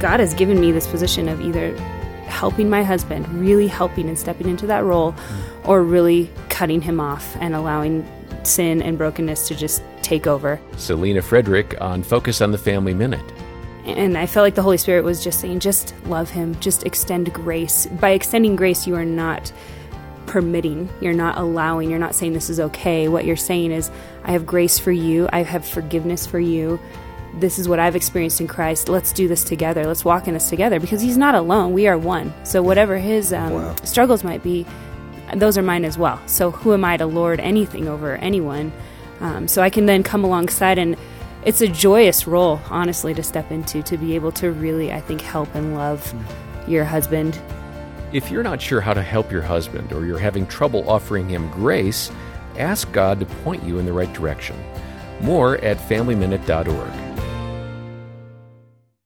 God has given me this position of either helping my husband, really helping and stepping into that role, mm. or really cutting him off and allowing sin and brokenness to just take over. Selena Frederick on Focus on the Family Minute. And I felt like the Holy Spirit was just saying, just love him, just extend grace. By extending grace, you are not permitting, you're not allowing, you're not saying this is okay. What you're saying is, I have grace for you, I have forgiveness for you. This is what I've experienced in Christ. Let's do this together. Let's walk in this together because he's not alone. We are one. So, whatever his um, Wow. struggles might be, those are mine as well. So, who am I to lord anything over anyone? Um, so, I can then come alongside and it's a joyous role, honestly, to step into, to be able to really, I think, help and love your husband. If you're not sure how to help your husband or you're having trouble offering him grace, ask God to point you in the right direction. More at FamilyMinute.org.